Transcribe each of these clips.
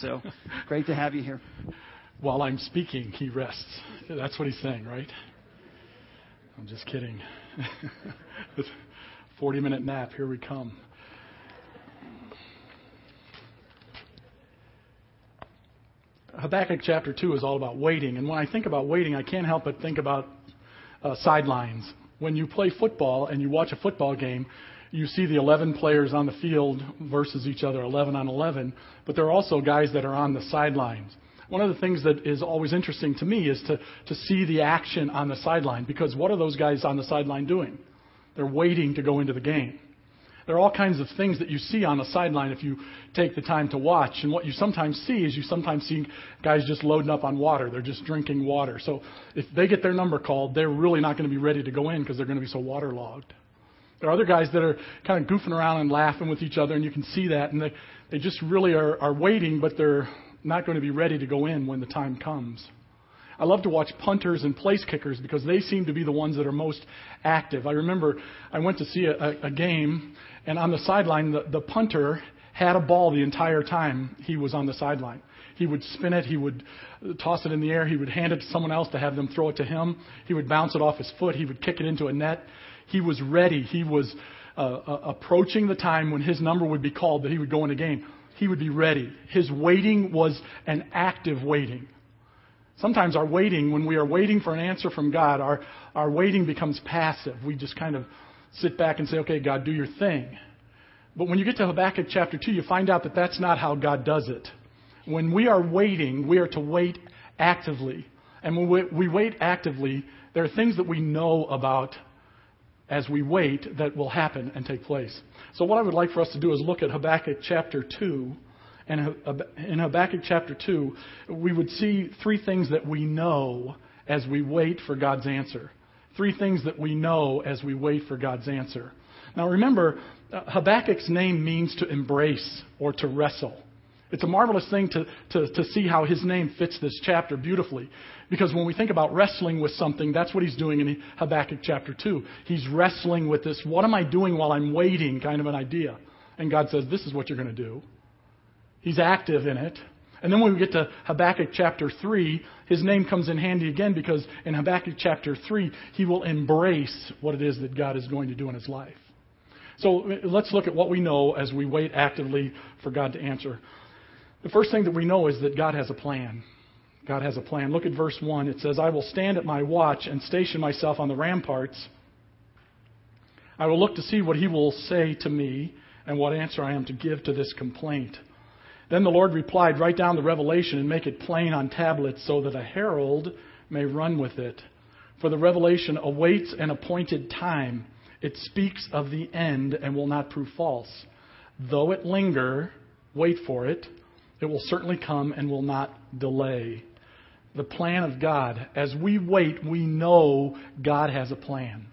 So great to have you here. While I'm speaking, he rests. That's what he's saying, right? I'm just kidding. 40 minute nap, here we come. Habakkuk chapter 2 is all about waiting. And when I think about waiting, I can't help but think about uh, sidelines. When you play football and you watch a football game, you see the 11 players on the field versus each other, 11 on 11, but there are also guys that are on the sidelines. One of the things that is always interesting to me is to, to see the action on the sideline because what are those guys on the sideline doing? They're waiting to go into the game. There are all kinds of things that you see on the sideline if you take the time to watch. And what you sometimes see is you sometimes see guys just loading up on water. They're just drinking water. So if they get their number called, they're really not going to be ready to go in because they're going to be so waterlogged. There are other guys that are kind of goofing around and laughing with each other, and you can see that. And they, they just really are, are waiting, but they're not going to be ready to go in when the time comes. I love to watch punters and place kickers because they seem to be the ones that are most active. I remember I went to see a, a, a game, and on the sideline, the, the punter had a ball the entire time he was on the sideline. He would spin it, he would toss it in the air, he would hand it to someone else to have them throw it to him. He would bounce it off his foot, he would kick it into a net. He was ready. He was uh, uh, approaching the time when his number would be called that he would go in the game. He would be ready. His waiting was an active waiting. Sometimes our waiting, when we are waiting for an answer from God, our, our waiting becomes passive. We just kind of sit back and say, okay, God, do your thing. But when you get to Habakkuk chapter 2, you find out that that's not how God does it. When we are waiting, we are to wait actively. And when we, we wait actively, there are things that we know about as we wait that will happen and take place. So, what I would like for us to do is look at Habakkuk chapter 2. And in Habakkuk chapter 2, we would see three things that we know as we wait for God's answer. Three things that we know as we wait for God's answer. Now, remember, uh, Habakkuk's name means to embrace or to wrestle. It's a marvelous thing to, to, to see how his name fits this chapter beautifully. Because when we think about wrestling with something, that's what he's doing in Habakkuk chapter 2. He's wrestling with this, what am I doing while I'm waiting kind of an idea. And God says, this is what you're going to do. He's active in it. And then when we get to Habakkuk chapter 3, his name comes in handy again because in Habakkuk chapter 3, he will embrace what it is that God is going to do in his life. So let's look at what we know as we wait actively for God to answer. The first thing that we know is that God has a plan. God has a plan. Look at verse 1. It says, I will stand at my watch and station myself on the ramparts. I will look to see what he will say to me and what answer I am to give to this complaint. Then the Lord replied, Write down the revelation and make it plain on tablets so that a herald may run with it. For the revelation awaits an appointed time. It speaks of the end and will not prove false. Though it linger, wait for it it will certainly come and will not delay. The plan of God. As we wait, we know God has a plan.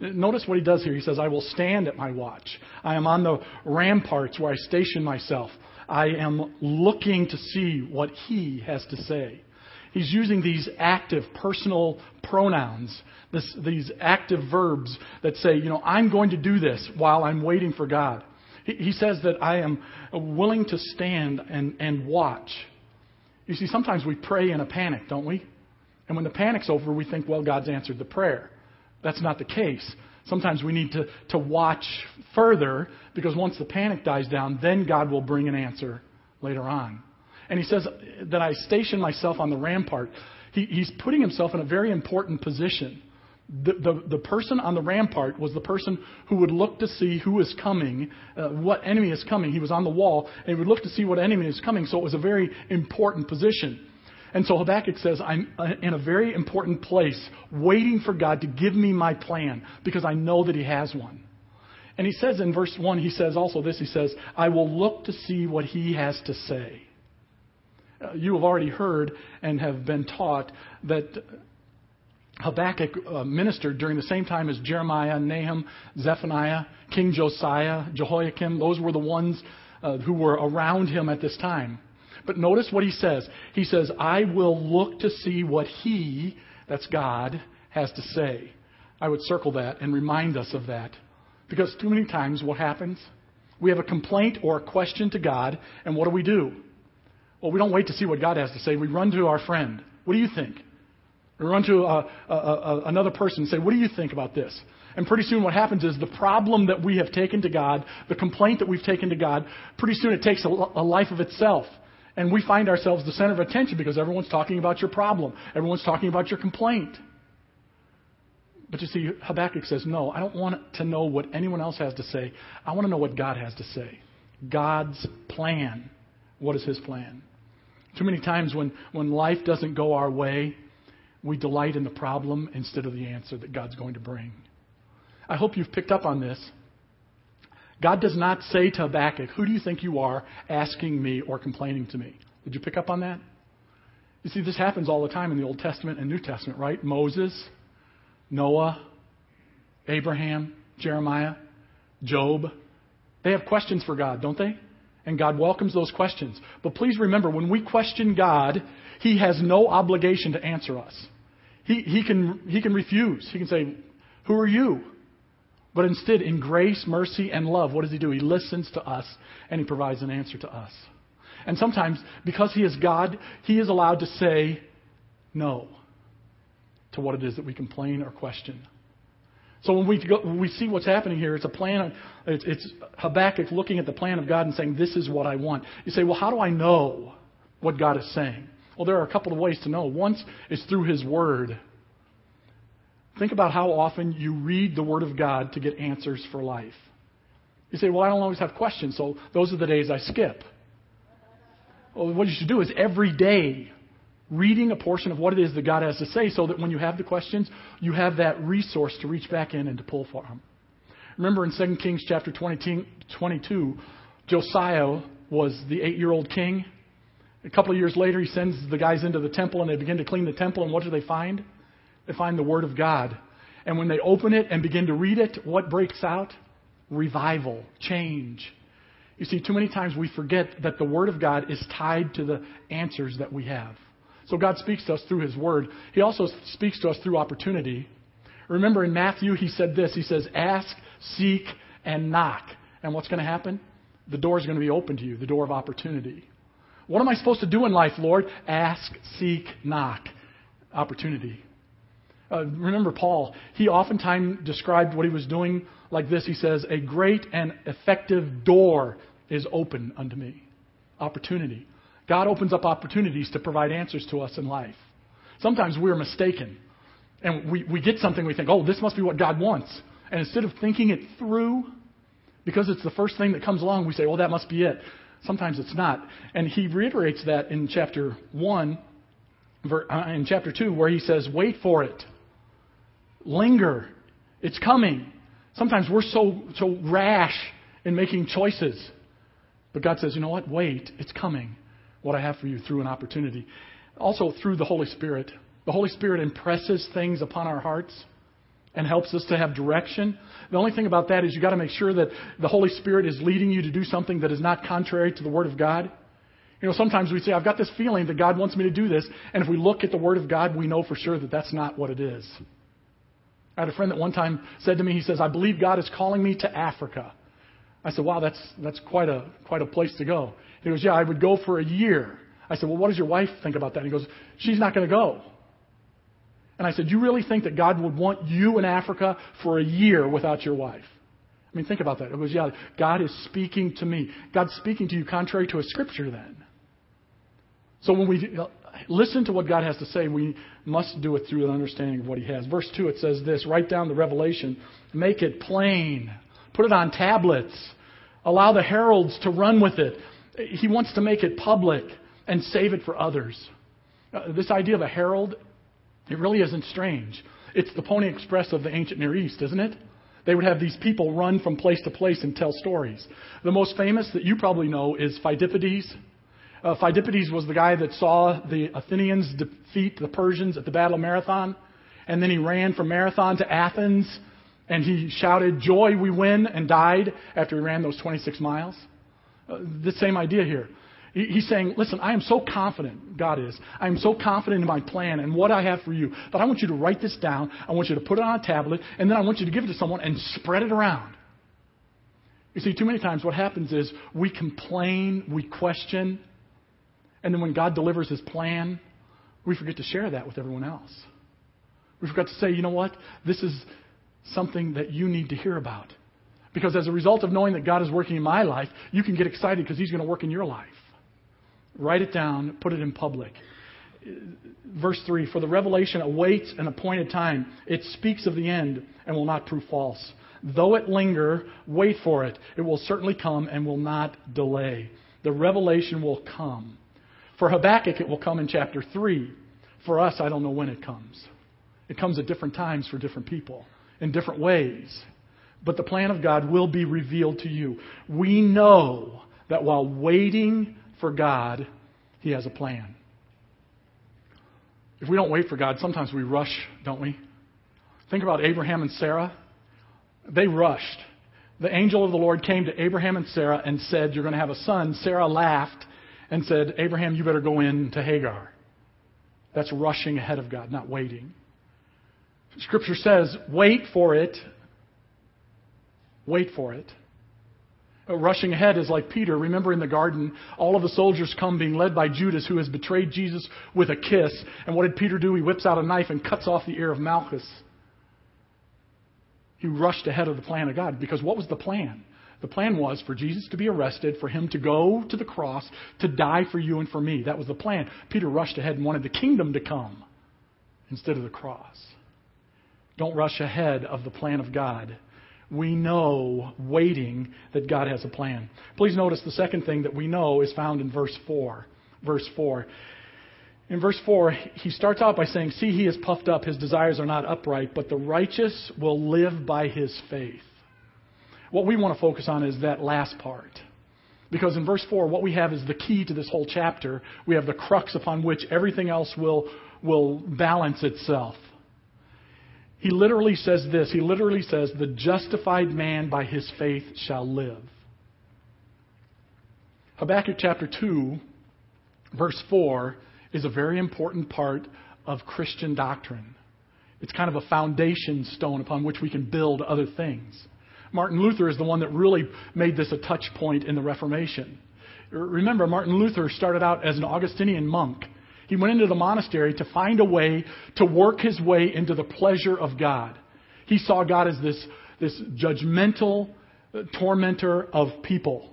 Notice what he does here. He says, I will stand at my watch. I am on the ramparts where I station myself. I am looking to see what he has to say. He's using these active personal pronouns, this, these active verbs that say, you know, I'm going to do this while I'm waiting for God. He says that I am willing to stand and, and watch. You see, sometimes we pray in a panic, don't we? And when the panic's over, we think, well, God's answered the prayer. That's not the case. Sometimes we need to, to watch further because once the panic dies down, then God will bring an answer later on. And he says that I station myself on the rampart. He, he's putting himself in a very important position the, the, the, person on the rampart was the person who would look to see who is coming, uh, what enemy is coming. He was on the wall, and he would look to see what enemy is coming, so it was a very important position. And so Habakkuk says, I'm uh, in a very important place, waiting for God to give me my plan, because I know that He has one. And he says in verse 1, he says also this He says, I will look to see what He has to say. Uh, you have already heard and have been taught that Habakkuk uh, ministered during the same time as Jeremiah, Nahum, Zephaniah, King Josiah, Jehoiakim. Those were the ones uh, who were around him at this time. But notice what he says. He says, I will look to see what he, that's God, has to say. I would circle that and remind us of that. Because too many times what happens? We have a complaint or a question to God, and what do we do? Well, we don't wait to see what God has to say. We run to our friend. What do you think? We run to a, a, a, another person and say, What do you think about this? And pretty soon, what happens is the problem that we have taken to God, the complaint that we've taken to God, pretty soon it takes a, a life of itself. And we find ourselves the center of attention because everyone's talking about your problem, everyone's talking about your complaint. But you see, Habakkuk says, No, I don't want to know what anyone else has to say. I want to know what God has to say. God's plan. What is his plan? Too many times when, when life doesn't go our way, we delight in the problem instead of the answer that God's going to bring. I hope you've picked up on this. God does not say to Habakkuk, Who do you think you are asking me or complaining to me? Did you pick up on that? You see, this happens all the time in the Old Testament and New Testament, right? Moses, Noah, Abraham, Jeremiah, Job. They have questions for God, don't they? And God welcomes those questions. But please remember, when we question God, He has no obligation to answer us. He, he, can, he can refuse. He can say, Who are you? But instead, in grace, mercy, and love, what does He do? He listens to us and He provides an answer to us. And sometimes, because He is God, He is allowed to say no to what it is that we complain or question. So when we, go, when we see what's happening here, it's a plan. It's, it's Habakkuk looking at the plan of God and saying, "This is what I want." You say, "Well, how do I know what God is saying?" Well, there are a couple of ways to know. One is through His Word. Think about how often you read the Word of God to get answers for life. You say, "Well, I don't always have questions, so those are the days I skip." Well, what you should do is every day reading a portion of what it is that God has to say so that when you have the questions, you have that resource to reach back in and to pull from. Remember in 2 Kings chapter 22, Josiah was the eight year old king. A couple of years later, he sends the guys into the temple and they begin to clean the temple. And what do they find? They find the Word of God. And when they open it and begin to read it, what breaks out? Revival, change. You see, too many times we forget that the Word of God is tied to the answers that we have. So God speaks to us through His Word. He also speaks to us through opportunity. Remember in Matthew, He said this He says, Ask, seek, and knock. And what's going to happen? The door is going to be open to you, the door of opportunity. What am I supposed to do in life, Lord? Ask, seek, knock. Opportunity. Uh, remember Paul, he oftentimes described what he was doing like this. He says, A great and effective door is open unto me. Opportunity. God opens up opportunities to provide answers to us in life. Sometimes we're mistaken. And we, we get something, we think, oh, this must be what God wants. And instead of thinking it through, because it's the first thing that comes along, we say, well, that must be it. Sometimes it's not. And he reiterates that in chapter 1, uh, in chapter 2, where he says, wait for it. Linger. It's coming. Sometimes we're so, so rash in making choices. But God says, you know what? Wait. It's coming what I have for you through an opportunity. Also, through the Holy Spirit. The Holy Spirit impresses things upon our hearts and helps us to have direction. The only thing about that is you've got to make sure that the Holy Spirit is leading you to do something that is not contrary to the Word of God. You know, sometimes we say, I've got this feeling that God wants me to do this, and if we look at the Word of God, we know for sure that that's not what it is. I had a friend that one time said to me, he says, I believe God is calling me to Africa. I said, wow, that's, that's quite, a, quite a place to go. He goes, Yeah, I would go for a year. I said, Well, what does your wife think about that? he goes, She's not going to go. And I said, You really think that God would want you in Africa for a year without your wife? I mean, think about that. It was, Yeah, God is speaking to me. God's speaking to you contrary to a scripture then. So when we listen to what God has to say, we must do it through an understanding of what He has. Verse 2, it says this write down the revelation, make it plain, put it on tablets, allow the heralds to run with it. He wants to make it public and save it for others. Uh, this idea of a herald, it really isn't strange. It's the Pony Express of the ancient Near East, isn't it? They would have these people run from place to place and tell stories. The most famous that you probably know is Phidippides. Uh, Phidippides was the guy that saw the Athenians defeat the Persians at the Battle of Marathon. And then he ran from Marathon to Athens and he shouted, Joy, we win, and died after he ran those 26 miles. Uh, the same idea here. He's saying, listen, I am so confident, God is, I am so confident in my plan and what I have for you that I want you to write this down. I want you to put it on a tablet, and then I want you to give it to someone and spread it around. You see, too many times what happens is we complain, we question, And then when God delivers his plan, we forget to share that with everyone else. We forgot to say, you know what? This is something that you need to hear about. Because as a result of knowing that God is working in my life, you can get excited because He's going to work in your life. Write it down, put it in public. Verse 3 For the revelation awaits an appointed time. It speaks of the end and will not prove false. Though it linger, wait for it. It will certainly come and will not delay. The revelation will come. For Habakkuk, it will come in chapter 3. For us, I don't know when it comes. It comes at different times for different people, in different ways. But the plan of God will be revealed to you. We know that while waiting for God, He has a plan. If we don't wait for God, sometimes we rush, don't we? Think about Abraham and Sarah. They rushed. The angel of the Lord came to Abraham and Sarah and said, You're going to have a son. Sarah laughed and said, Abraham, you better go in to Hagar. That's rushing ahead of God, not waiting. Scripture says, Wait for it Wait for it. Uh, rushing ahead is like Peter. Remember in the garden, all of the soldiers come being led by Judas, who has betrayed Jesus with a kiss. And what did Peter do? He whips out a knife and cuts off the ear of Malchus. He rushed ahead of the plan of God because what was the plan? The plan was for Jesus to be arrested, for him to go to the cross, to die for you and for me. That was the plan. Peter rushed ahead and wanted the kingdom to come instead of the cross. Don't rush ahead of the plan of God we know, waiting, that God has a plan. Please notice the second thing that we know is found in verse 4. Verse 4. In verse 4, he starts out by saying, See, he is puffed up, his desires are not upright, but the righteous will live by his faith. What we want to focus on is that last part. Because in verse 4, what we have is the key to this whole chapter. We have the crux upon which everything else will, will balance itself. He literally says this. He literally says, The justified man by his faith shall live. Habakkuk chapter 2, verse 4, is a very important part of Christian doctrine. It's kind of a foundation stone upon which we can build other things. Martin Luther is the one that really made this a touch point in the Reformation. Remember, Martin Luther started out as an Augustinian monk. He went into the monastery to find a way to work his way into the pleasure of God. He saw God as this, this judgmental uh, tormentor of people.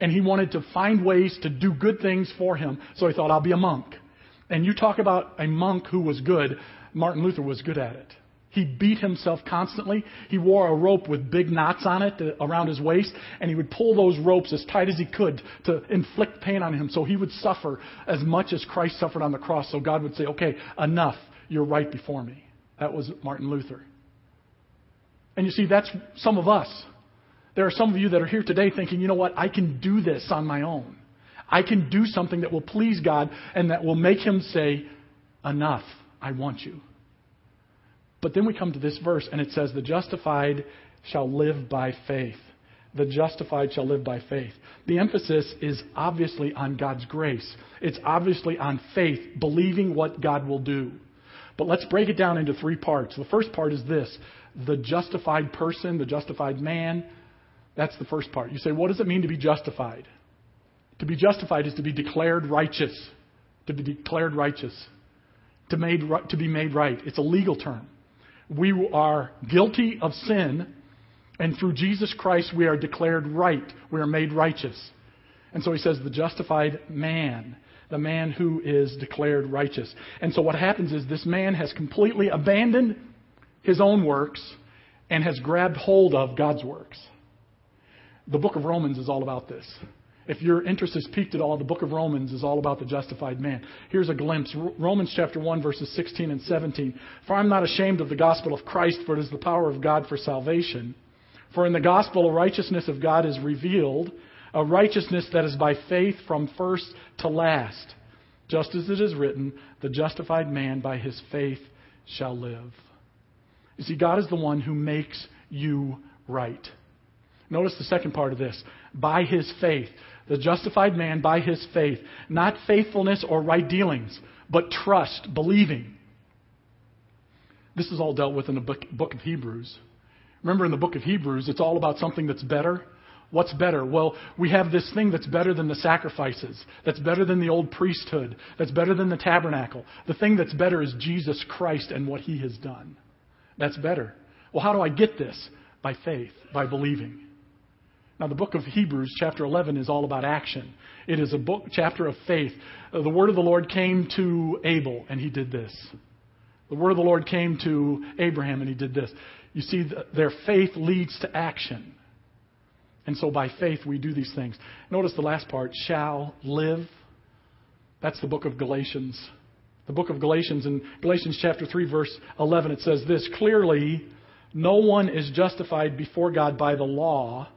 And he wanted to find ways to do good things for him. So he thought, I'll be a monk. And you talk about a monk who was good. Martin Luther was good at it. He beat himself constantly. He wore a rope with big knots on it uh, around his waist, and he would pull those ropes as tight as he could to inflict pain on him so he would suffer as much as Christ suffered on the cross. So God would say, Okay, enough. You're right before me. That was Martin Luther. And you see, that's some of us. There are some of you that are here today thinking, you know what, I can do this on my own. I can do something that will please God and that will make Him say, Enough, I want you. But then we come to this verse, and it says, The justified shall live by faith. The justified shall live by faith. The emphasis is obviously on God's grace. It's obviously on faith, believing what God will do. But let's break it down into three parts. The first part is this the justified person, the justified man. That's the first part. You say, what does it mean to be justified? To be justified is to be declared righteous. To be declared righteous. To, made, to be made right. It's a legal term. We are guilty of sin, and through Jesus Christ we are declared right. We are made righteous. And so he says, the justified man, the man who is declared righteous. And so what happens is this man has completely abandoned his own works and has grabbed hold of God's works. The book of Romans is all about this. If your interest is piqued at all, the book of Romans is all about the justified man. Here's a glimpse Romans chapter 1, verses 16 and 17. For I'm not ashamed of the gospel of Christ, for it is the power of God for salvation. For in the gospel, a righteousness of God is revealed, a righteousness that is by faith from first to last. Just as it is written, the justified man by his faith shall live. You see, God is the one who makes you right. Notice the second part of this by his faith the justified man by his faith, not faithfulness or right dealings, but trust, believing. This is all dealt with in the book, book of Hebrews. Remember in the book of Hebrews, it's all about something that's better. What's better? Well, we have this thing that's better than the sacrifices, that's better than the old priesthood, that's better than the tabernacle. The thing that's better is Jesus Christ and what he has done. That's better. Well, how do I get this? By faith, by believing. Now, the book of Hebrews, chapter 11, is all about action. It is a book, chapter of faith. Uh, the word of the Lord came to Abel, and he did this. The word of the Lord came to Abraham, and he did this. You see, their faith leads to action. And so by faith, we do these things. Notice the last part shall live. That's the book of Galatians. The book of Galatians, in Galatians chapter 3, verse 11, it says this Clearly, no one is justified before God by the law,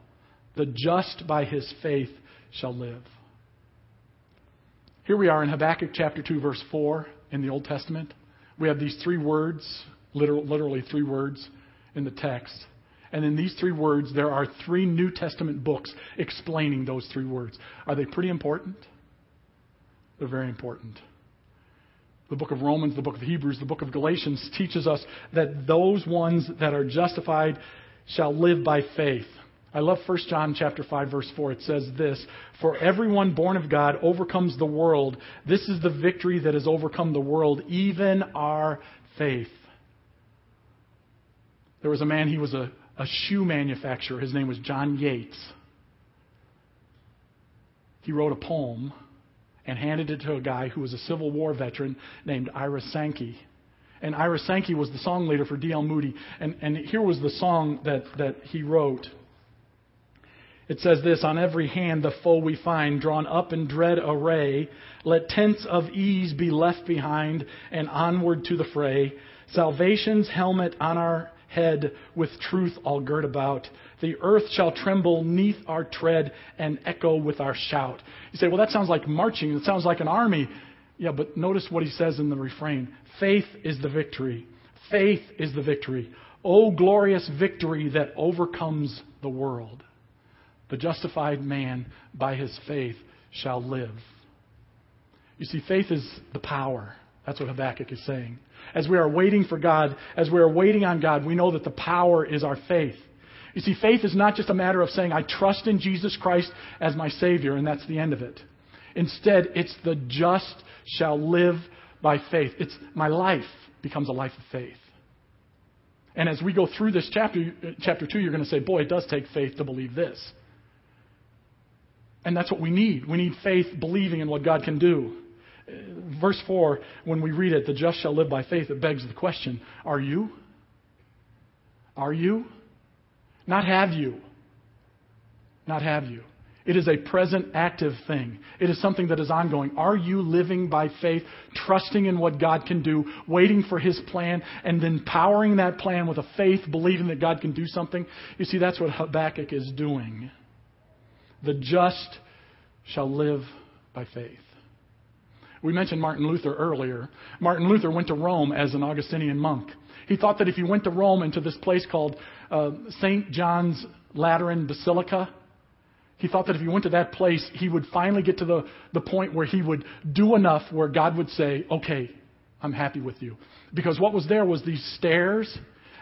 the just by his faith shall live. Here we are in Habakkuk chapter 2, verse 4 in the Old Testament. We have these three words, literally three words in the text. And in these three words, there are three New Testament books explaining those three words. Are they pretty important? They're very important. The book of Romans, the book of Hebrews, the book of Galatians teaches us that those ones that are justified shall live by faith. I love 1 John chapter 5 verse 4. It says this, "For everyone born of God overcomes the world. This is the victory that has overcome the world, even our faith." There was a man, he was a, a shoe manufacturer. His name was John Yates. He wrote a poem and handed it to a guy who was a Civil War veteran named Ira Sankey. And Ira Sankey was the song leader for D.L. Moody. And, and here was the song that, that he wrote. It says this On every hand the foe we find, drawn up in dread array. Let tents of ease be left behind, and onward to the fray. Salvation's helmet on our head with truth all girt about. The earth shall tremble neath our tread and echo with our shout. You say, well, that sounds like marching. It sounds like an army. Yeah, but notice what he says in the refrain faith is the victory. Faith is the victory. Oh, glorious victory that overcomes the world. The justified man by his faith shall live. You see, faith is the power. That's what Habakkuk is saying. As we are waiting for God, as we are waiting on God, we know that the power is our faith. You see, faith is not just a matter of saying, I trust in Jesus Christ as my Savior, and that's the end of it. Instead, it's the just shall live by faith. It's my life becomes a life of faith. And as we go through this chapter, chapter 2, you're going to say, boy, it does take faith to believe this. And that's what we need. We need faith believing in what God can do verse 4, when we read it, the just shall live by faith, it begs the question are you? Are you? Not have you. Not have you. It is a present active thing. It is something that is ongoing. Are you living by faith, trusting in what God can do, waiting for His plan, and then powering that plan with a faith, believing that God can do something? You see, that's what Habakkuk is doing. The just shall live by faith. We mentioned Martin Luther earlier. Martin Luther went to Rome as an Augustinian monk. He thought that if he went to Rome and to this place called uh, St. John's Lateran Basilica, he thought that if he went to that place, he would finally get to the, the point where he would do enough where God would say, okay, I'm happy with you. Because what was there was these stairs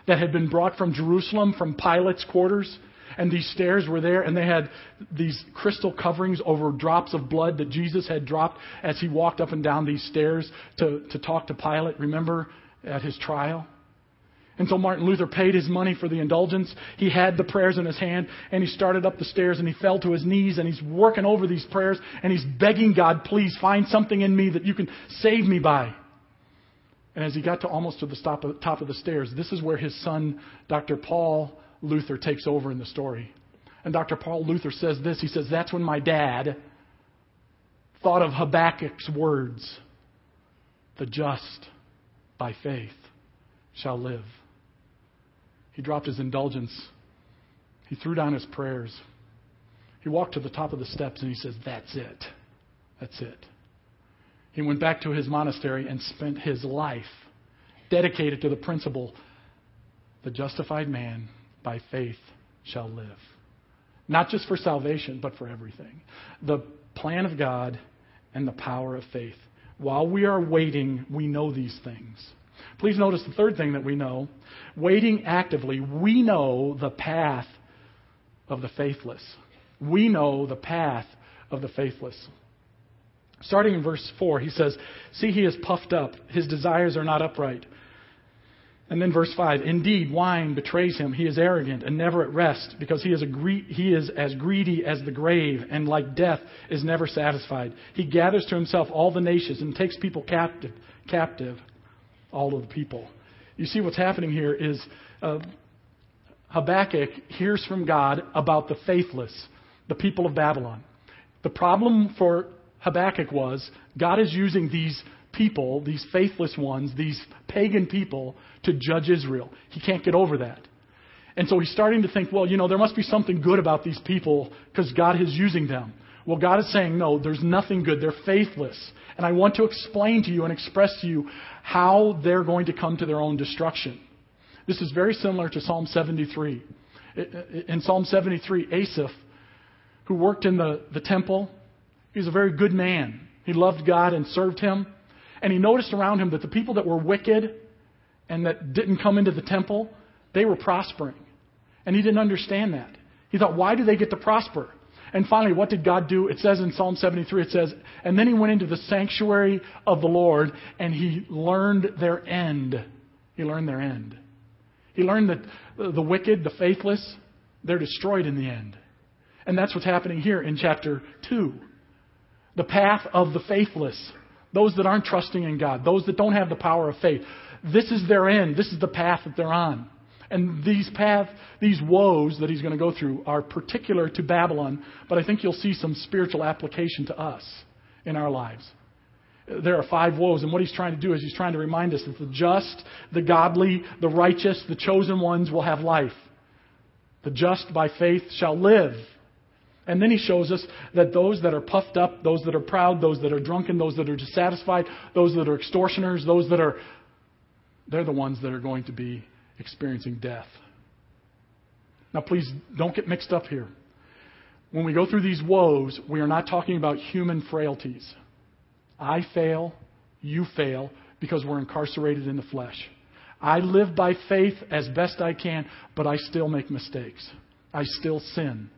that had been brought from Jerusalem, from Pilate's quarters. And these stairs were there, and they had these crystal coverings over drops of blood that Jesus had dropped as he walked up and down these stairs to, to talk to Pilate, remember, at his trial? And so Martin Luther paid his money for the indulgence. He had the prayers in his hand, and he started up the stairs, and he fell to his knees, and he's working over these prayers, and he's begging God, please find something in me that you can save me by. And as he got to almost to the top of the stairs, this is where his son, Dr. Paul Luther takes over in the story. And Dr. Paul Luther says this he says, That's when my dad thought of Habakkuk's words the just by faith shall live. He dropped his indulgence. He threw down his prayers. He walked to the top of the steps and he says, That's it. That's it. He went back to his monastery and spent his life dedicated to the principle the justified man by faith shall live. Not just for salvation, but for everything. The plan of God and the power of faith. While we are waiting, we know these things. Please notice the third thing that we know. Waiting actively, we know the path of the faithless. We know the path of the faithless. Starting in verse 4, he says, See, he is puffed up. His desires are not upright. And then verse 5 Indeed, wine betrays him. He is arrogant and never at rest, because he is, gre- he is as greedy as the grave, and like death is never satisfied. He gathers to himself all the nations and takes people captive, captive all of the people. You see, what's happening here is uh, Habakkuk hears from God about the faithless, the people of Babylon. The problem for Habakkuk was God is using these people, these faithless ones, these pagan people, to judge Israel. He can't get over that. And so he's starting to think, well, you know, there must be something good about these people because God is using them. Well, God is saying, no, there's nothing good. They're faithless. And I want to explain to you and express to you how they're going to come to their own destruction. This is very similar to Psalm 73. In Psalm 73, Asaph, who worked in the, the temple, he's a very good man. He loved God and served him. And he noticed around him that the people that were wicked and that didn't come into the temple, they were prospering. And he didn't understand that. He thought, why do they get to prosper? And finally, what did God do? It says in Psalm 73, it says, And then he went into the sanctuary of the Lord and he learned their end. He learned their end. He learned that the wicked, the faithless, they're destroyed in the end. And that's what's happening here in chapter 2. The path of the faithless. Those that aren't trusting in God, those that don't have the power of faith. This is their end. This is the path that they're on. And these path, these woes that he's going to go through are particular to Babylon, but I think you'll see some spiritual application to us in our lives. There are five woes, and what he's trying to do is he's trying to remind us that the just, the godly, the righteous, the chosen ones will have life. The just by faith shall live. And then he shows us that those that are puffed up, those that are proud, those that are drunken, those that are dissatisfied, those that are extortioners, those that are, they're the ones that are going to be experiencing death. Now, please don't get mixed up here. When we go through these woes, we are not talking about human frailties. I fail, you fail, because we're incarcerated in the flesh. I live by faith as best I can, but I still make mistakes. I still sin.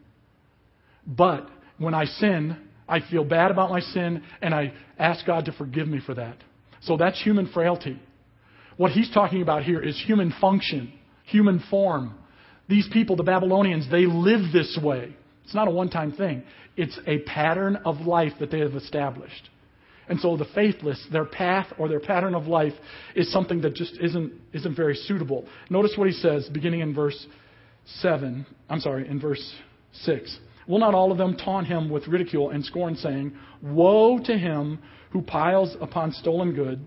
But when I sin, I feel bad about my sin and I ask God to forgive me for that. So that's human frailty. What he's talking about here is human function, human form. These people, the Babylonians, they live this way. It's not a one time thing, it's a pattern of life that they have established. And so the faithless, their path or their pattern of life is something that just isn't, isn't very suitable. Notice what he says beginning in verse 7. I'm sorry, in verse 6. Will not all of them taunt him with ridicule and scorn, saying, Woe to him who piles upon stolen good,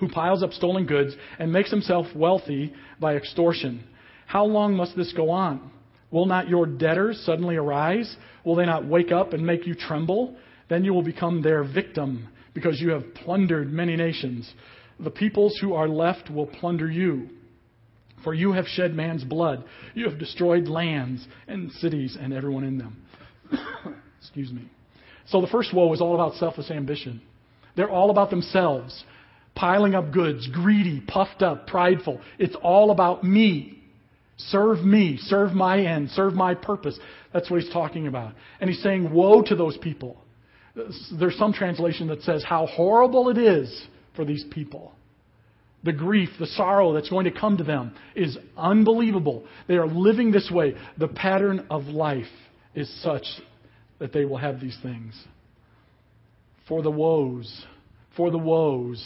who piles up stolen goods and makes himself wealthy by extortion. How long must this go on? Will not your debtors suddenly arise? Will they not wake up and make you tremble? Then you will become their victim because you have plundered many nations. The peoples who are left will plunder you. For you have shed man's blood. You have destroyed lands and cities and everyone in them. Excuse me. So the first woe is all about selfish ambition. They're all about themselves, piling up goods, greedy, puffed up, prideful. It's all about me. Serve me, serve my end, serve my purpose. That's what he's talking about. And he's saying, Woe to those people. There's some translation that says, How horrible it is for these people. The grief, the sorrow that's going to come to them is unbelievable. They are living this way. The pattern of life is such that they will have these things. For the woes, for the woes,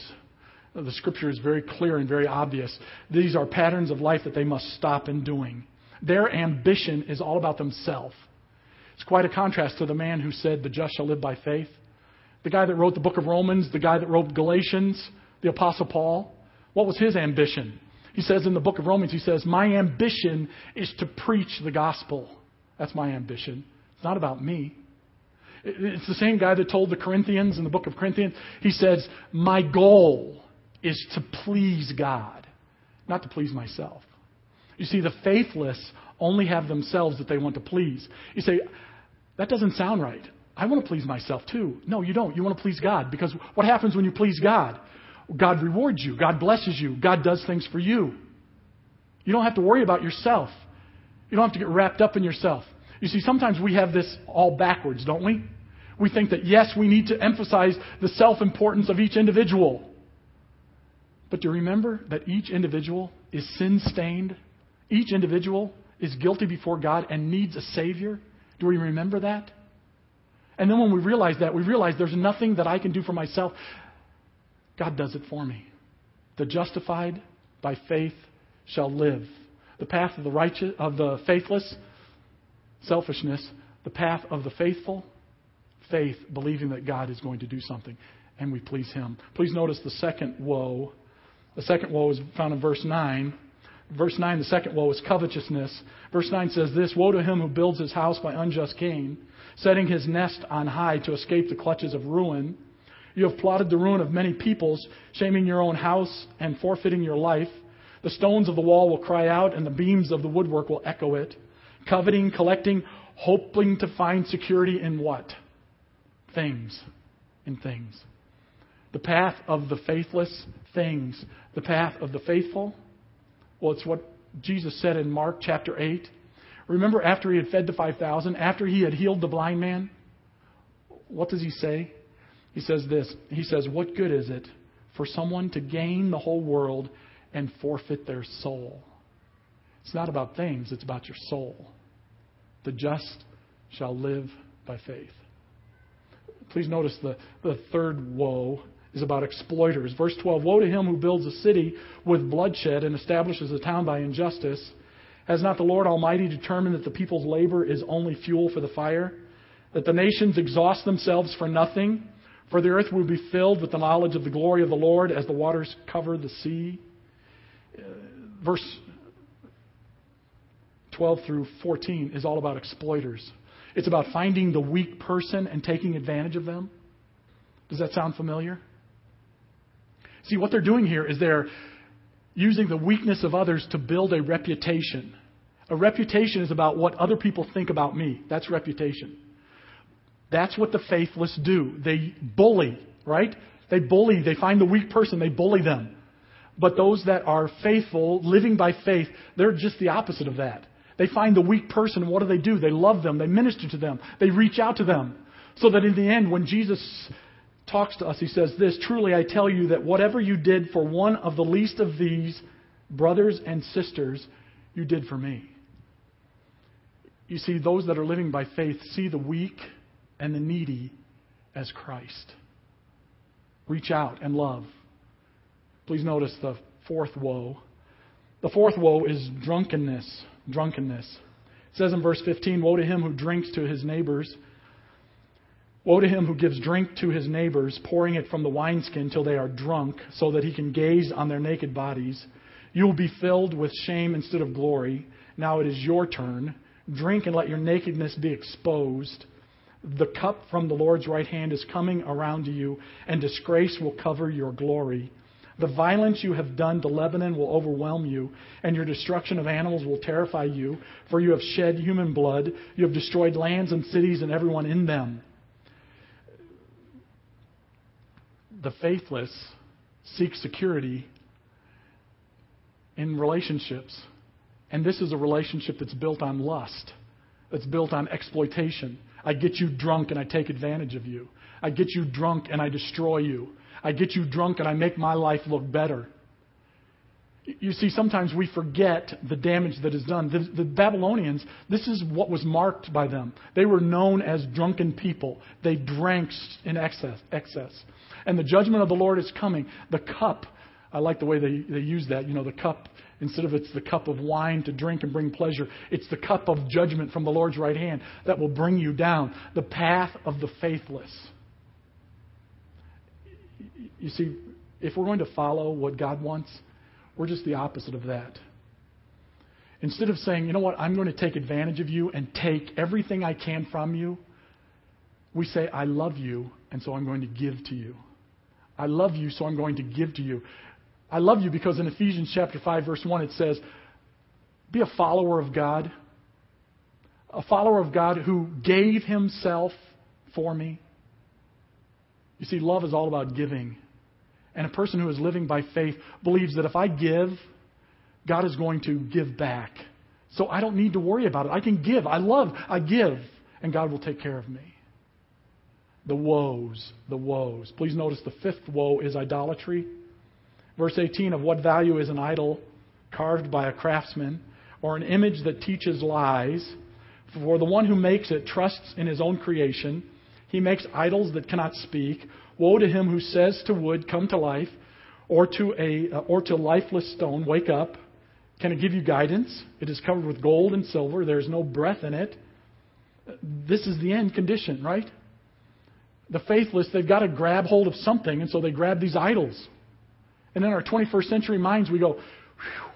the scripture is very clear and very obvious. These are patterns of life that they must stop in doing. Their ambition is all about themselves. It's quite a contrast to the man who said, The just shall live by faith. The guy that wrote the book of Romans, the guy that wrote Galatians, the Apostle Paul. What was his ambition? He says in the book of Romans, he says, My ambition is to preach the gospel. That's my ambition. It's not about me. It's the same guy that told the Corinthians in the book of Corinthians, he says, My goal is to please God, not to please myself. You see, the faithless only have themselves that they want to please. You say, That doesn't sound right. I want to please myself too. No, you don't. You want to please God because what happens when you please God? God rewards you, God blesses you, God does things for you. You don't have to worry about yourself. You don't have to get wrapped up in yourself. You see, sometimes we have this all backwards, don't we? We think that, yes, we need to emphasize the self importance of each individual. But do you remember that each individual is sin stained? Each individual is guilty before God and needs a Savior? Do we remember that? And then when we realize that, we realize there's nothing that I can do for myself. God does it for me. The justified by faith shall live. The path of the righteous of the faithless, selfishness, the path of the faithful, faith, believing that God is going to do something, and we please Him. Please notice the second woe. The second woe is found in verse 9. Verse 9, the second woe is covetousness. Verse 9 says this Woe to him who builds his house by unjust gain, setting his nest on high to escape the clutches of ruin. You have plotted the ruin of many peoples, shaming your own house and forfeiting your life. The stones of the wall will cry out, and the beams of the woodwork will echo it. Coveting, collecting, hoping to find security in what? Things. In things. The path of the faithless, things. The path of the faithful, well, it's what Jesus said in Mark chapter 8. Remember after he had fed the 5,000, after he had healed the blind man? What does he say? He says this He says, What good is it for someone to gain the whole world and forfeit their soul? It's not about things, it's about your soul. The just shall live by faith. Please notice the, the third woe is about exploiters. Verse 12 Woe to him who builds a city with bloodshed and establishes a town by injustice. Has not the Lord Almighty determined that the people's labor is only fuel for the fire? That the nations exhaust themselves for nothing? For the earth will be filled with the knowledge of the glory of the Lord as the waters cover the sea. Uh, verse 12 through 14 is all about exploiters. It's about finding the weak person and taking advantage of them. Does that sound familiar? See, what they're doing here is they're using the weakness of others to build a reputation. A reputation is about what other people think about me. That's reputation. That's what the faithless do. They bully, right? They bully. They find the weak person, they bully them. But those that are faithful, living by faith, they're just the opposite of that. They find the weak person, what do they do? They love them, they minister to them, they reach out to them. So that in the end, when Jesus talks to us, he says this Truly I tell you that whatever you did for one of the least of these brothers and sisters, you did for me. You see, those that are living by faith see the weak and the needy as Christ. Reach out and love. Please notice the fourth woe. The fourth woe is drunkenness. Drunkenness. It says in verse 15 Woe to him who drinks to his neighbors Woe to him who gives drink to his neighbors, pouring it from the wineskin till they are drunk, so that he can gaze on their naked bodies. You will be filled with shame instead of glory. Now it is your turn. Drink and let your nakedness be exposed. The cup from the Lord's right hand is coming around to you, and disgrace will cover your glory. The violence you have done to Lebanon will overwhelm you, and your destruction of animals will terrify you, for you have shed human blood. You have destroyed lands and cities and everyone in them. the faithless seek security in relationships. And this is a relationship that's built on lust, that's built on exploitation. I get you drunk and I take advantage of you. I get you drunk and I destroy you. I get you drunk and I make my life look better. You see, sometimes we forget the damage that is done. The, the, Babylonians, this is what was marked by them. They were known as drunken people. They drank in excess. excess. And the judgment of the Lord is coming. The cup, I like the way they, they use that. You know, the cup, instead of it's the cup of wine to drink and bring pleasure, it's the cup of judgment from the Lord's right hand that will bring you down. The path of the faithless. You see, if we're going to follow what God wants, we're just the opposite of that. Instead of saying, you know what, I'm going to take advantage of you and take everything I can from you, we say, I love you, and so I'm going to give to you. I love you, so I'm going to give to you. I love you because in Ephesians chapter 5, verse 1, it says, Be a follower of God, a follower of God who gave himself for me. You see, love is all about giving. And a person who is living by faith believes that if I give, God is going to give back So I don't need to worry about it. I can give. I love. I give. And God will take care of me. The woes. The woes. Please notice the fifth woe is idolatry. Verse 18 of what value is an idol carved by a craftsman or an image that teaches lies? For the one who makes it trusts in his own creation. He makes idols that cannot speak. Woe to him who says to wood, Come to life, or to, a, or to lifeless stone, Wake up. Can it give you guidance? It is covered with gold and silver. There is no breath in it. This is the end condition, right? The faithless, they've got to grab hold of something, and so they grab these idols. And in our 21st century minds, we go,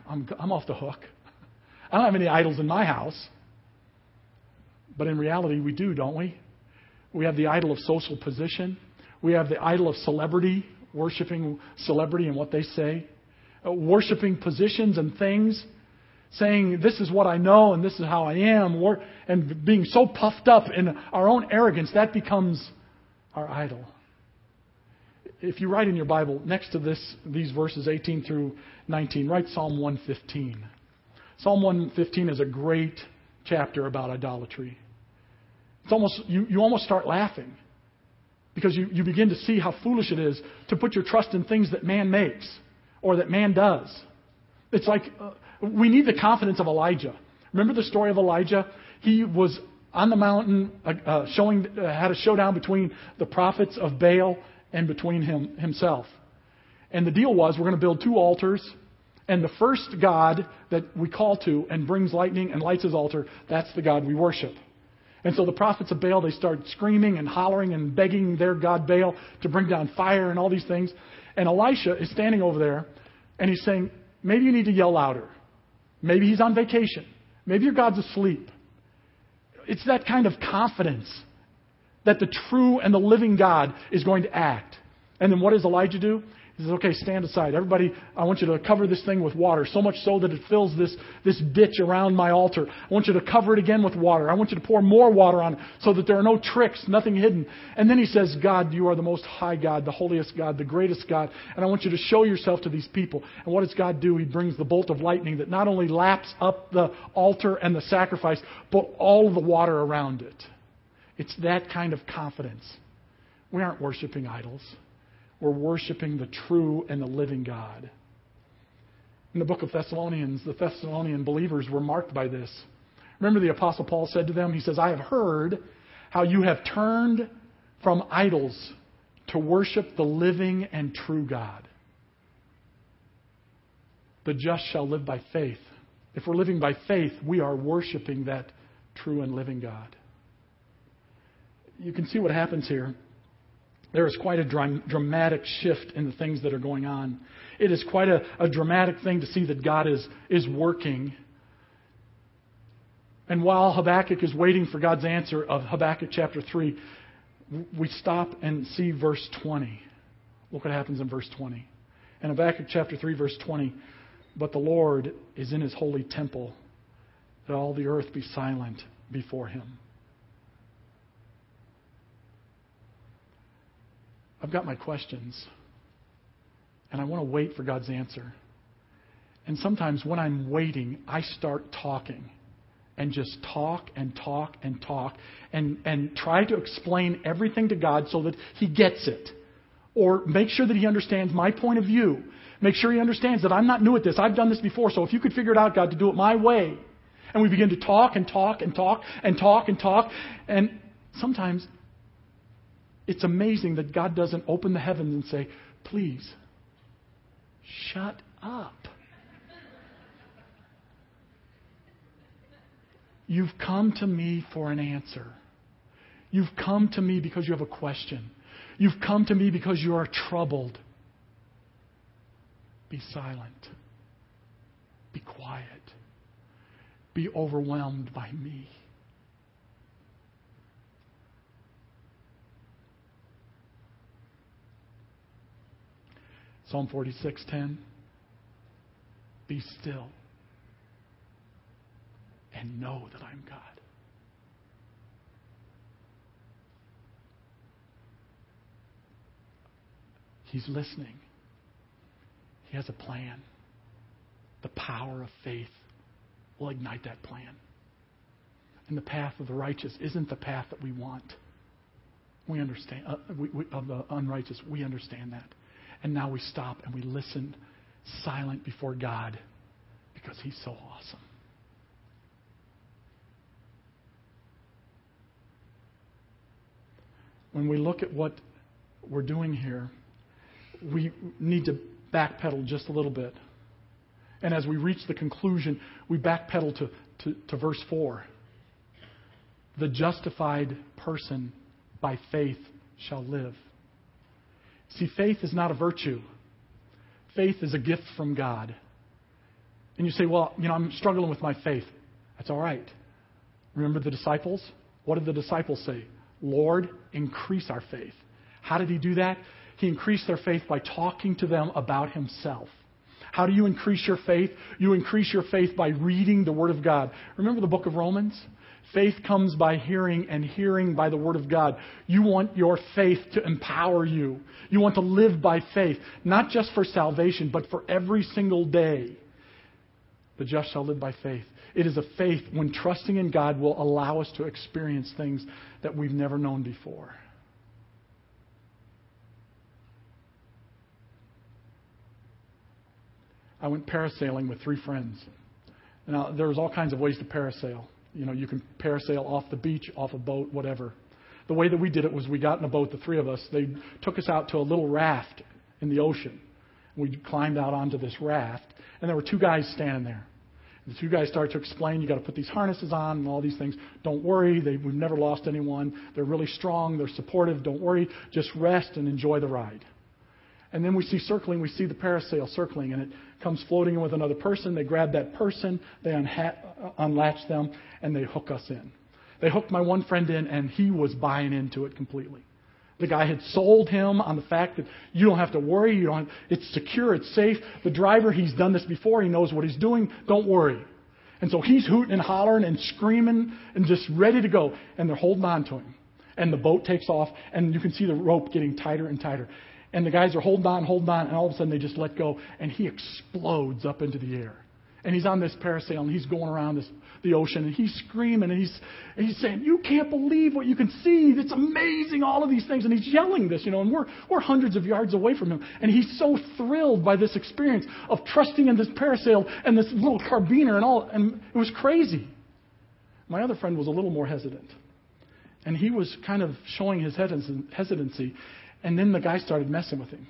I'm, I'm off the hook. I don't have any idols in my house. But in reality, we do, don't we? We have the idol of social position. We have the idol of celebrity, worshiping celebrity and what they say, uh, worshiping positions and things, saying, This is what I know and this is how I am, and being so puffed up in our own arrogance, that becomes our idol. If you write in your Bible, next to this, these verses 18 through 19, write Psalm 115. Psalm 115 is a great chapter about idolatry. It's almost, you, you almost start laughing because you, you begin to see how foolish it is to put your trust in things that man makes or that man does. It's like uh, we need the confidence of Elijah. Remember the story of Elijah? He was on the mountain uh, uh, showing, uh, had a showdown between the prophets of Baal and between him, himself. And the deal was we're going to build two altars and the first God that we call to and brings lightning and lights his altar, that's the God we worship. And so the prophets of Baal, they start screaming and hollering and begging their God Baal to bring down fire and all these things. And Elisha is standing over there and he's saying, maybe you need to yell louder. Maybe he's on vacation. Maybe your God's asleep. It's that kind of confidence that the true and the living God is going to act. And then what does Elijah do? He says, okay, stand aside. Everybody, I want you to cover this thing with water, so much so that it fills this, this ditch around my altar. I want you to cover it again with water. I want you to pour more water on it so that there are no tricks, nothing hidden. And then he says, God, you are the most high God, the holiest God, the greatest God, and I want you to show yourself to these people. And what does God do? He brings the bolt of lightning that not only laps up the altar and the sacrifice, but all the water around it. It's that kind of confidence. We aren't worshiping idols. We're worshiping the true and the living God. In the book of Thessalonians, the Thessalonian believers were marked by this. Remember, the Apostle Paul said to them, He says, I have heard how you have turned from idols to worship the living and true God. The just shall live by faith. If we're living by faith, we are worshiping that true and living God. You can see what happens here there is quite a dramatic shift in the things that are going on. It is quite a, a dramatic thing to see that God is, is working. And while Habakkuk is waiting for God's answer of Habakkuk chapter 3, we stop and see verse 20. Look what happens in verse 20. In Habakkuk chapter 3, verse 20, but the Lord is in his holy temple, that all the earth be silent before him. I've got my questions, and I want to wait for God's answer. And sometimes when I'm waiting, I start talking and just talk and talk and talk and, and try to explain everything to God so that He gets it. Or make sure that He understands my point of view. Make sure He understands that I'm not new at this. I've done this before. So if you could figure it out, God, to do it my way. And we begin to talk and talk and talk and talk and talk. And sometimes it's amazing that God doesn't open the heavens and say, please, shut up. You've come to me for an answer. You've come to me because you have a question. You've come to me because you are troubled. Be silent. Be quiet. Be overwhelmed by me. Psalm 46:10 Be still and know that I'm God. He's listening. He has a plan. The power of faith. will ignite that plan. And the path of the righteous isn't the path that we want. We understand, uh, we, we, of the unrighteous, we understand that. And now we stop and we listen silent before God because He's so awesome. When we look at what we're doing here, we need to backpedal just a little bit. And as we reach the conclusion, we backpedal to, to, to verse 4. The justified person by faith shall live. See, faith is not a virtue, faith is a gift from God. And you say, well, you know, I'm struggling with my faith. That's all right. Remember the disciples? What did the disciples say? Lord, increase our faith. How did he do that? He increased their faith by talking to them about himself. How do you increase your faith? You increase your faith by reading the Word of God. Remember the book of Romans? Faith comes by hearing, and hearing by the Word of God. You want your faith to empower you. You want to live by faith, not just for salvation, but for every single day. The just shall live by faith. It is a faith when trusting in God will allow us to experience things that we've never known before. I went parasailing with three friends. Now, there's all kinds of ways to parasail. You know, you can parasail off the beach, off a boat, whatever. The way that we did it was we got in a boat, the three of us. They took us out to a little raft in the ocean. We climbed out onto this raft, and there were two guys standing there. The two guys started to explain, you got to put these harnesses on and all these things. Don't worry, they, we've never lost anyone. They're really strong, they're supportive. Don't worry, just rest and enjoy the ride. And then we see circling, we see the parasail circling, and it comes floating in with another person. They grab that person, they unha- uh, unlatch them, and they hook us in. They hooked my one friend in, and he was buying into it completely. The guy had sold him on the fact that you don't have to worry, you don't, it's secure, it's safe. The driver, he's done this before, he knows what he's doing, don't worry. And so he's hooting and hollering and screaming and just ready to go, and they're holding on to him. And the boat takes off, and you can see the rope getting tighter and tighter. And the guys are holding on, holding on, and all of a sudden they just let go, and he explodes up into the air. And he's on this parasail, and he's going around this, the ocean, and he's screaming, and he's, and he's saying, You can't believe what you can see. It's amazing, all of these things. And he's yelling this, you know, and we're, we're hundreds of yards away from him. And he's so thrilled by this experience of trusting in this parasail and this little carabiner and all. And it was crazy. My other friend was a little more hesitant. And he was kind of showing his hesitancy. And then the guy started messing with him.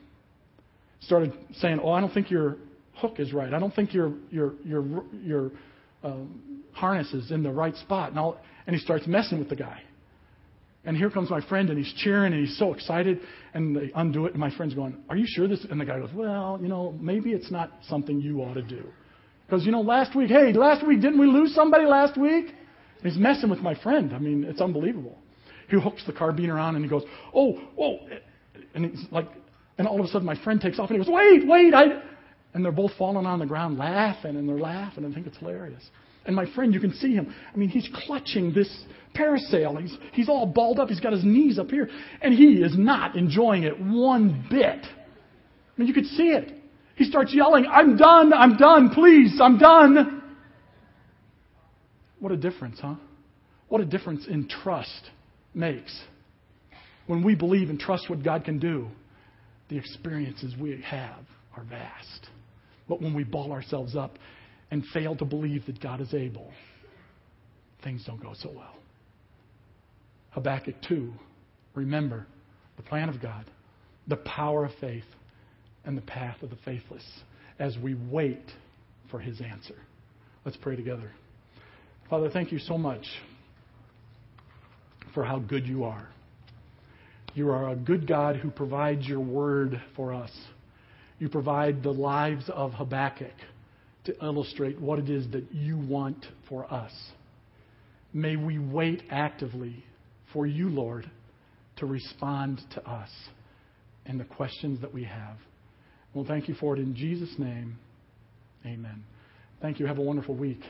Started saying, Oh, I don't think your hook is right. I don't think your, your, your, your um, harness is in the right spot. And, I'll, and he starts messing with the guy. And here comes my friend, and he's cheering, and he's so excited. And they undo it, and my friend's going, Are you sure this? And the guy goes, Well, you know, maybe it's not something you ought to do. Because, you know, last week, hey, last week, didn't we lose somebody last week? And he's messing with my friend. I mean, it's unbelievable. He hooks the carbine on, and he goes, Oh, oh, and he's like, and all of a sudden my friend takes off and he goes, wait, wait, I, and they're both falling on the ground laughing and they're laughing and I think it's hilarious. And my friend, you can see him. I mean, he's clutching this parasail. He's, he's all balled up. He's got his knees up here. And he is not enjoying it one bit. I mean, you could see it. He starts yelling, I'm done, I'm done, please, I'm done. What a difference, huh? What a difference in trust makes when we believe and trust what God can do, the experiences we have are vast. But when we ball ourselves up and fail to believe that God is able, things don't go so well. Habakkuk 2, remember the plan of God, the power of faith, and the path of the faithless as we wait for his answer. Let's pray together. Father, thank you so much for how good you are. You are a good God who provides your word for us. You provide the lives of Habakkuk to illustrate what it is that you want for us. May we wait actively for you, Lord, to respond to us and the questions that we have. Well, thank you for it in Jesus' name. Amen. Thank you. Have a wonderful week.